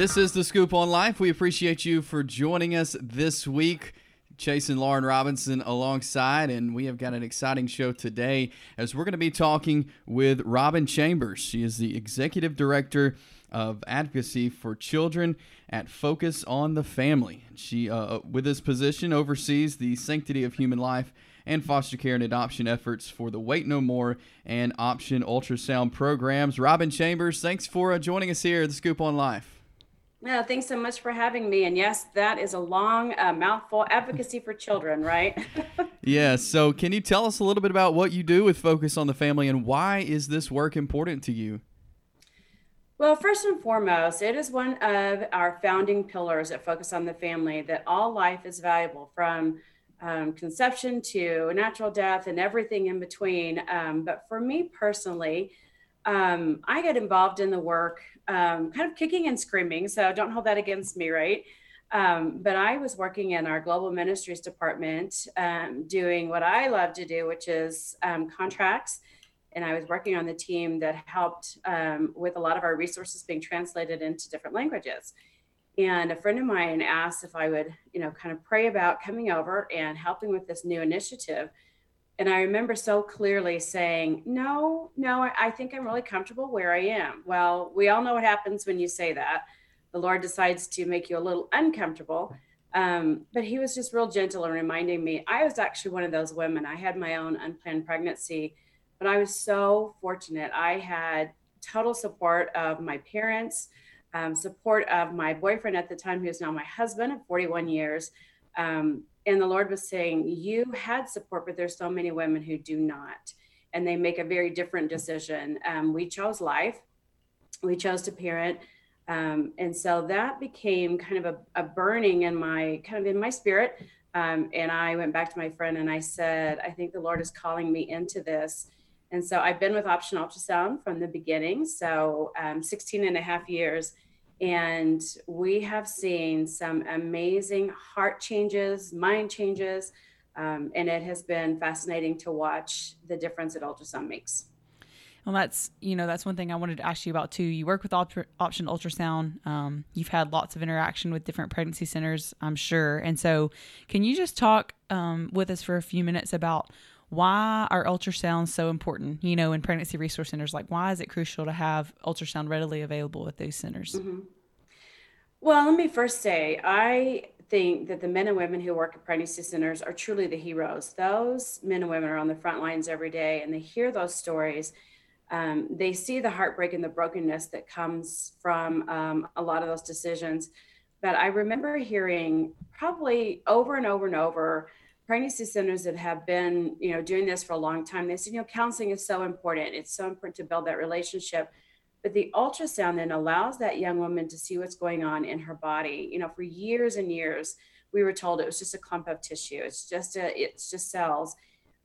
This is the Scoop on Life. We appreciate you for joining us this week. Chase and Lauren Robinson alongside, and we have got an exciting show today as we're going to be talking with Robyn Chambers. She is the executive director of advocacy for children at Focus on the Family. She, uh, with this position, oversees the sanctity of human life and foster care and adoption efforts for the Wait No More and Option Ultrasound programs. Robyn Chambers, thanks for uh, joining us here at the Scoop on Life. Yeah, thanks so much for having me. And yes, that is a long uh, mouthful advocacy for children, right? yeah. So, can you tell us a little bit about what you do with Focus on the Family and why is this work important to you? Well, first and foremost, it is one of our founding pillars at Focus on the Family that all life is valuable from um, conception to natural death and everything in between. Um, but for me personally, um, I got involved in the work um, kind of kicking and screaming. So don't hold that against me, right? Um, but I was working in our global ministries department, um, doing what I love to do, which is um, contracts. And I was working on the team that helped um, with a lot of our resources being translated into different languages. And a friend of mine asked if I would, you know, kind of pray about coming over and helping with this new initiative and I remember so clearly saying, No, no, I think I'm really comfortable where I am. Well, we all know what happens when you say that. The Lord decides to make you a little uncomfortable. Um, but he was just real gentle and reminding me I was actually one of those women. I had my own unplanned pregnancy, but I was so fortunate. I had total support of my parents, um, support of my boyfriend at the time, who's now my husband of 41 years. Um, and the Lord was saying, You had support, but there's so many women who do not. And they make a very different decision. Um, we chose life, we chose to parent. Um, and so that became kind of a, a, burning in my kind of in my spirit. Um, and I went back to my friend and I said, I think the Lord is calling me into this. And so I've been with Option Ultrasound from the beginning. So um, 16 and a half years and we have seen some amazing heart changes, mind changes, um, and it has been fascinating to watch the difference that ultrasound makes. Well, that's you know that's one thing I wanted to ask you about too. You work with op- Option Ultrasound. Um, you've had lots of interaction with different pregnancy centers, I'm sure. And so, can you just talk um, with us for a few minutes about why are ultrasounds so important you know in pregnancy resource centers? Like why is it crucial to have ultrasound readily available at those centers? Mm-hmm. well let me first say i think that the men and women who work at pregnancy centers are truly the heroes. Those men and women are on the front lines every day and they hear those stories. Um, they see the heartbreak and the brokenness that comes from um, a lot of those decisions. But i remember hearing probably over and over and over pregnancy centers that have been, you know, doing this for a long time, they said, you know, counseling is so important. It's so important to build that relationship. But the ultrasound then allows that young woman to see what's going on in her body. You know, for years and years, we were told it was just a clump of tissue. It's just a, it's just cells.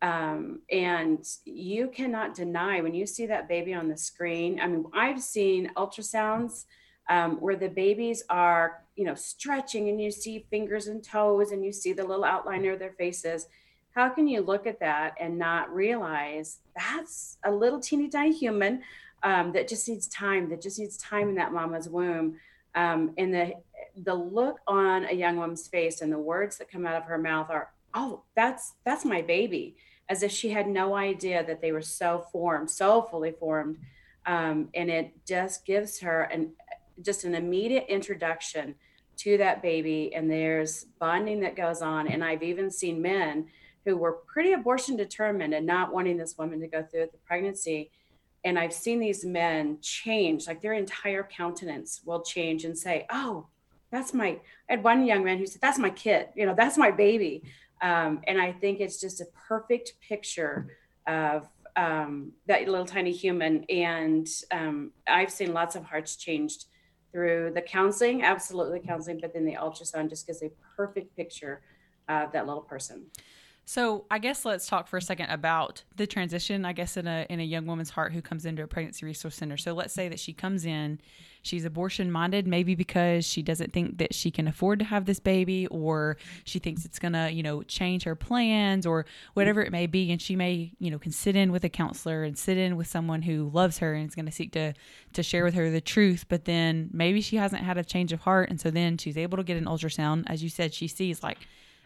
Um, and you cannot deny when you see that baby on the screen. I mean, I've seen ultrasounds um, where the babies are you know stretching and you see fingers and toes and you see the little outline of their faces how can you look at that and not realize that's a little teeny tiny human um, that just needs time that just needs time in that mama's womb um, and the the look on a young woman's face and the words that come out of her mouth are oh that's that's my baby as if she had no idea that they were so formed so fully formed um, and it just gives her an just an immediate introduction to that baby and there's bonding that goes on. And i've even seen men who were pretty abortion determined and not wanting this woman to go through the pregnancy. And i've seen these men change like their entire countenance will change and say oh that's my i had one young man who said that's my kid you know that's my baby. Um, and i think it's just a perfect picture of um, that little tiny human. And um, i've seen lots of hearts changed through the counseling, absolutely counseling, but then the ultrasound just gives a perfect picture of that little person. So I guess let's talk for a second about the transition. I guess in a in a young woman's heart who comes into a pregnancy resource center. So let's say that she comes in, she's abortion minded, maybe because she doesn't think that she can afford to have this baby, or she thinks it's gonna you know change her plans, or whatever it may be, and she may you know can sit in with a counselor and sit in with someone who loves her and is going to seek to to share with her the truth. But then maybe she hasn't had a change of heart, and so then she's able to get an ultrasound. As you said, she sees like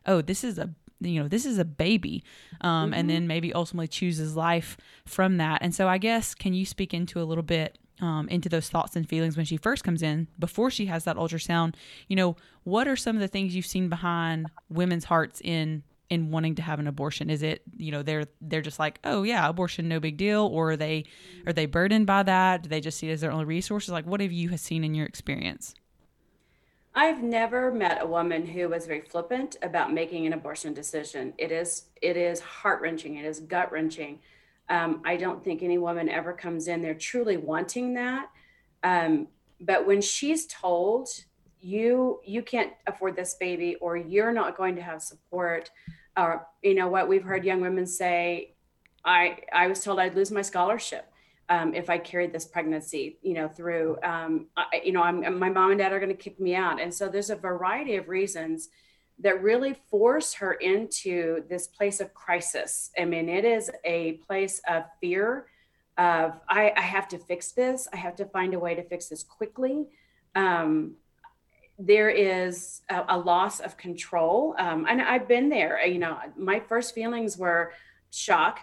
oh this is a you know this is a baby um, mm-hmm. and then maybe ultimately chooses life from that. And so i guess can you speak into a little bit um, into those thoughts and feelings when she first comes in before she has that ultrasound? You know what are some of the things you've seen behind women's hearts in in wanting to have an abortion? Is it you know they're they're just like oh yeah abortion no big deal or are they are they burdened by that? Do they just see it as their only resources? Like what have you seen in your experience I've never met a woman who was very flippant about making an abortion decision. It is it is heart wrenching. It is gut wrenching. Um, I don't think any woman ever comes in there truly wanting that. Um, but when she's told you you can't afford this baby or you're not going to have support, or you know what we've heard young women say, I I was told I'd lose my scholarship um, if I carried this pregnancy, you know, through, um, I, you know, I'm, my mom and dad are going to kick me out. And so there's a variety of reasons that really force her into this place of crisis. I mean, it is a place of fear of, I, I have to fix this. I have to find a way to fix this quickly. Um, there is a, a, loss of control. Um, and I've been there, you know, my first feelings were shock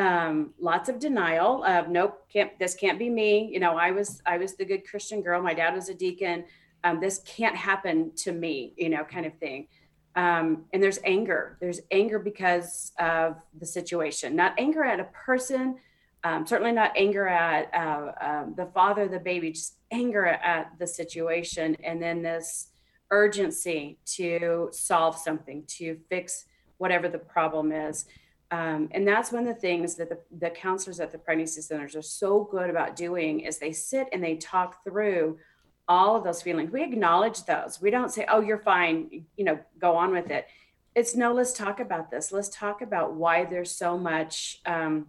um, lots of denial of nope, can't this can't be me. You know, I was I was the good Christian girl. My dad was a deacon. Um, this can't happen to me. You know, kind of thing. Um, and there's anger. There's anger because of the situation, not anger at a person. Um, certainly not anger at uh, um, the father, the baby, just anger at the situation, and then this urgency to solve something, to fix whatever the problem is. Um, and that's one of the things that the, the counselors at the pregnancy centers are so good about doing is they sit and they talk through all of those feelings. We acknowledge those. We don't say, oh, you're fine, you know, go on with it. It's no, let's talk about this. Let's talk about why there's so much um,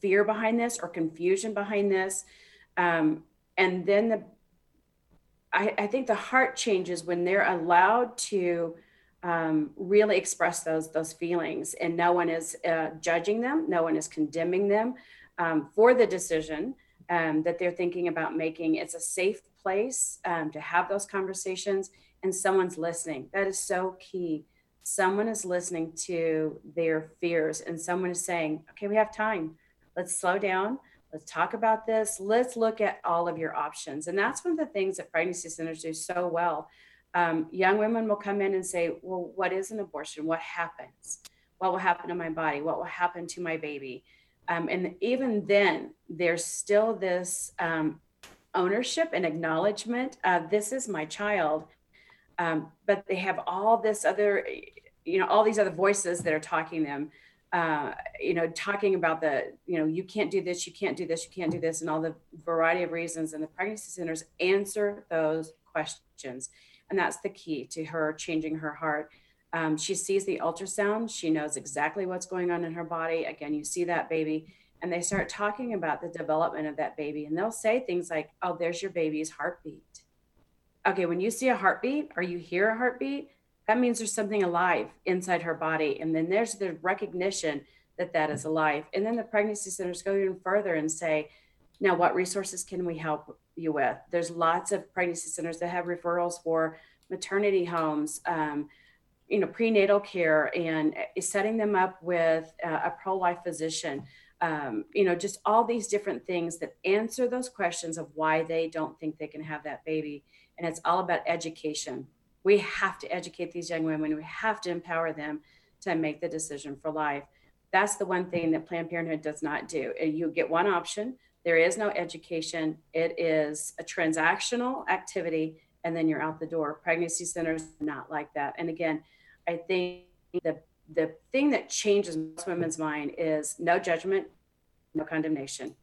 fear behind this or confusion behind this. Um, and then the, I, I think the heart changes when they're allowed to um, really express those those feelings and no one is uh, judging them no one is condemning them um, for the decision um, that they're thinking about making. It's a safe place um, to have those conversations and someone's listening. That is so key. Someone is listening to their fears and someone is saying okay we have time. Let's slow down. Let's talk about this. Let's look at all of your options. And that's one of the things that pregnancy centers do so well um, young women will come in and say, Well, what is an abortion? What happens? What will happen to my body? What will happen to my baby? Um, and even then, there's still this um, ownership and acknowledgement this is my child. Um, but they have all this other, you know, all these other voices that are talking them, uh, you know, talking about the, you know, you can't do this, you can't do this, you can't do this, and all the variety of reasons. And the pregnancy centers answer those questions and that's the key to her changing her heart. Um, she sees the ultrasound. She knows exactly what's going on in her body. Again, you see that baby, and they start talking about the development of that baby. And they'll say things like, Oh, there's your baby's heartbeat. Okay, when you see a heartbeat or you hear a heartbeat, that means there's something alive inside her body. And then there's the recognition that that is alive. And then the pregnancy centers go even further and say, Now, what resources can we help you with. There's lots of pregnancy centers that have referrals for maternity homes, um, you know, prenatal care, and uh, setting them up with a pro-life physician. Um, you know, just all these different things that answer those questions of why they don't think they can have that baby. And it's all about education. We have to educate these young women. We have to empower them to make the decision for life. That's the one thing that Planned Parenthood does not do. You get one option there is no education. It is a transactional activity, and then you're out the door. Pregnancy centers are not like that. And again, I think the the thing that changes most women's mind is no judgment, no condemnation,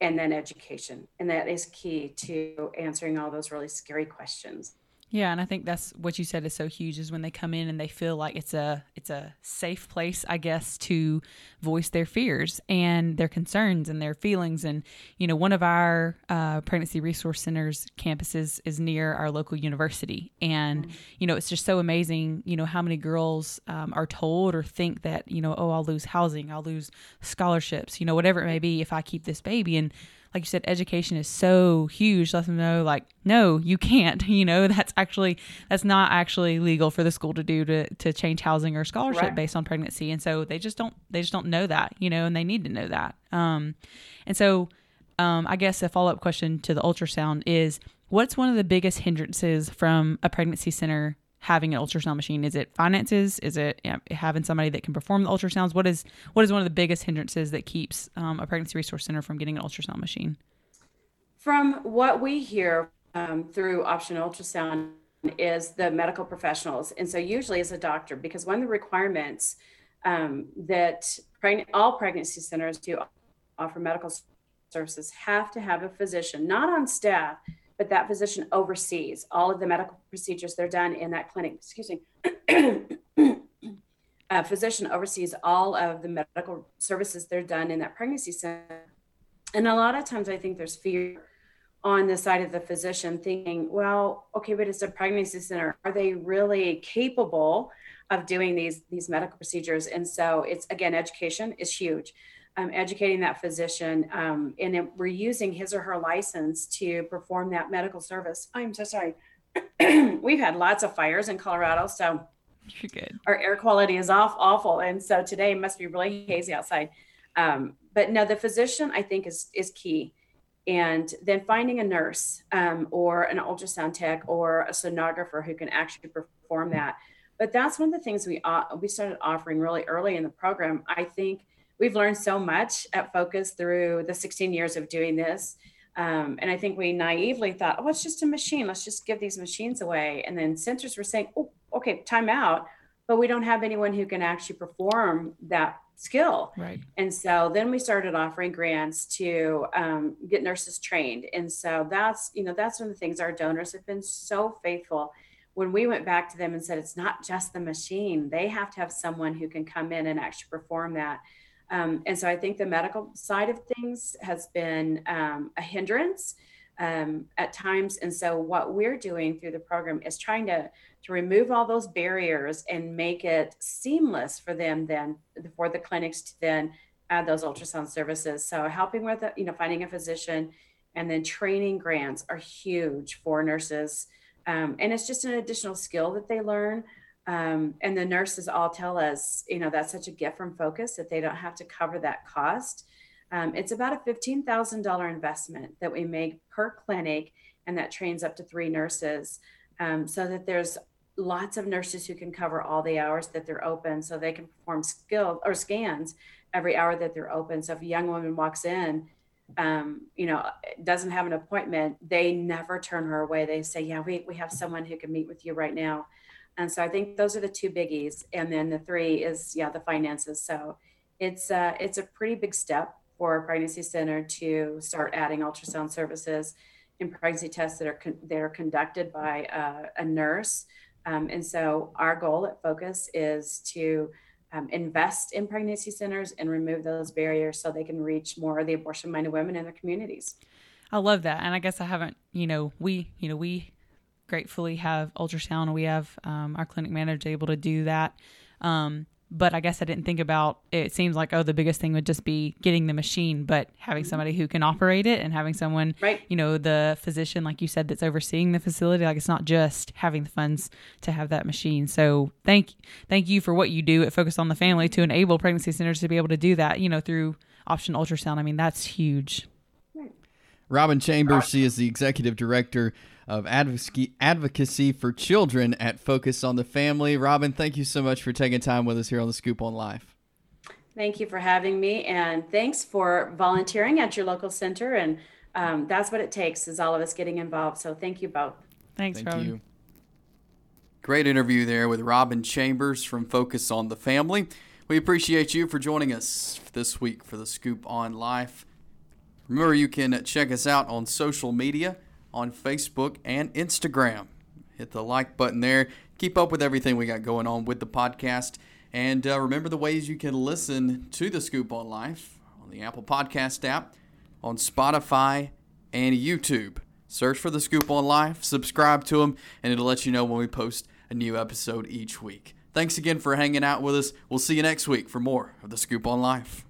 and then education. And that is key to answering all those really scary questions. Yeah, and I think that's what you said is so huge is when they come in and they feel like it's a it's a safe place, I guess, to voice their fears and their concerns and their feelings. And you know, one of our uh, pregnancy resource centers campuses is near our local university, and mm-hmm. you know, it's just so amazing. You know how many girls um, are told or think that you know, oh, I'll lose housing, I'll lose scholarships, you know, whatever it may be if I keep this baby and like you said, education is so huge. Let them know, like, no, you can't. You know, that's actually that's not actually legal for the school to do to to change housing or scholarship right. based on pregnancy. And so they just don't they just don't know that. You know, and they need to know that. Um, and so, um, I guess a follow up question to the ultrasound is, what's one of the biggest hindrances from a pregnancy center having an ultrasound machine? Is it finances? Is it you know, having somebody that can perform the ultrasounds? What is what is one of the biggest hindrances that keeps um, a pregnancy resource center from getting an ultrasound machine? From what we hear um, through option ultrasound is the medical professionals, and so usually as a doctor, because one of the requirements um, that all pregnancy centers do offer medical services have to have a physician, not on staff but that physician oversees all of the medical procedures they're done in that clinic. Excuse me. a physician oversees all of the medical services they're done in that pregnancy center. And a lot of times I think there's fear on the side of the physician thinking, well, okay, but it's a pregnancy center. Are they really capable of doing these these medical procedures? And so it's again, education is huge um, educating that physician, um, and it, we're using his or her license to perform that medical service. I'm so sorry. We've had lots of fires in Colorado, so You're good. our air quality is off awful, and so today must be really hazy outside. Um, but no, the physician I think is is key, and then finding a nurse um, or an ultrasound tech or a sonographer who can actually perform that. But that's one of the things we uh, we started offering really early in the program. I think we've learned so much at Focus through the 16 years of doing this. Um, and I think we naively thought, oh, it's just a machine. Let's just give these machines away. And then centers were saying, oh, okay, time out. But we don't have anyone who can actually perform that skill. Right. And so then we started offering grants to um, get nurses trained. And so that's, you know, that's one of the things our donors have been so faithful. When we went back to them and said, it's not just the machine, they have to have someone who can come in and actually perform that. Um, and so I think the medical side of things has been um, a hindrance um, at times. And so what we're doing through the program is trying to to remove all those barriers and make it seamless for them then for the clinics to then add those ultrasound services. So helping with you know finding a physician and then training grants are huge for nurses. Um, and it's just an additional skill that they learn. Um, and the nurses all tell us, you know, that's such a gift from Focus that they don't have to cover that cost. Um, it's about a $15,000 investment that we make per clinic, and that trains up to three nurses um, so that there's lots of nurses who can cover all the hours that they're open so they can perform skill or scans every hour that they're open. So if a young woman walks in, um, you know, doesn't have an appointment, they never turn her away. They say, yeah, we, we have someone who can meet with you right now. And so I think those are the two biggies. And then the three is, yeah, the finances. So it's, uh, it's a pretty big step for a pregnancy center to start adding ultrasound services and pregnancy tests that are, con- that are conducted by a nurse. Um, and so our goal at Focus is to um, invest in pregnancy centers and remove those barriers so they can reach more of the abortion minded women in their communities. I love that. And I guess I haven't, you know, we, you know, we gratefully have ultrasound. We have um, our clinic manager able to do that. Um, but I guess I didn't think about it. Seems like oh, the biggest thing would just be getting the machine, but having mm-hmm. somebody who can operate it and having someone, right. you know, the physician, like you said, that's overseeing the facility. Like it's not just having the funds to have that machine. So thank thank you for what you do at Focus on the Family to enable pregnancy centers to be able to do that. You know, through option ultrasound. I mean, that's huge. Robyn Chambers, she is the executive director of advocacy, advocacy for children at Focus on the Family. Robyn, thank you so much for taking time with us here on the Scoop on Life. Thank you for having me, and thanks for volunteering at your local center. And um, that's what it takes is all of us getting involved. So thank you both. Thanks, thank Robyn. you. Great interview there with Robyn Chambers from Focus on the Family. We appreciate you for joining us this week for the Scoop on Life. Remember, you can check us out on social media on Facebook and Instagram. hit the like button there. Keep up with everything we got going on with the podcast. And uh, remember the ways you can listen to the Scoop on Life on the Apple Podcast app, on Spotify, and YouTube. Search for the Scoop on Life, subscribe to them, and it'll let you know when we post a new episode each week. Thanks again for hanging out with us. We'll see you next week for more of the Scoop on Life.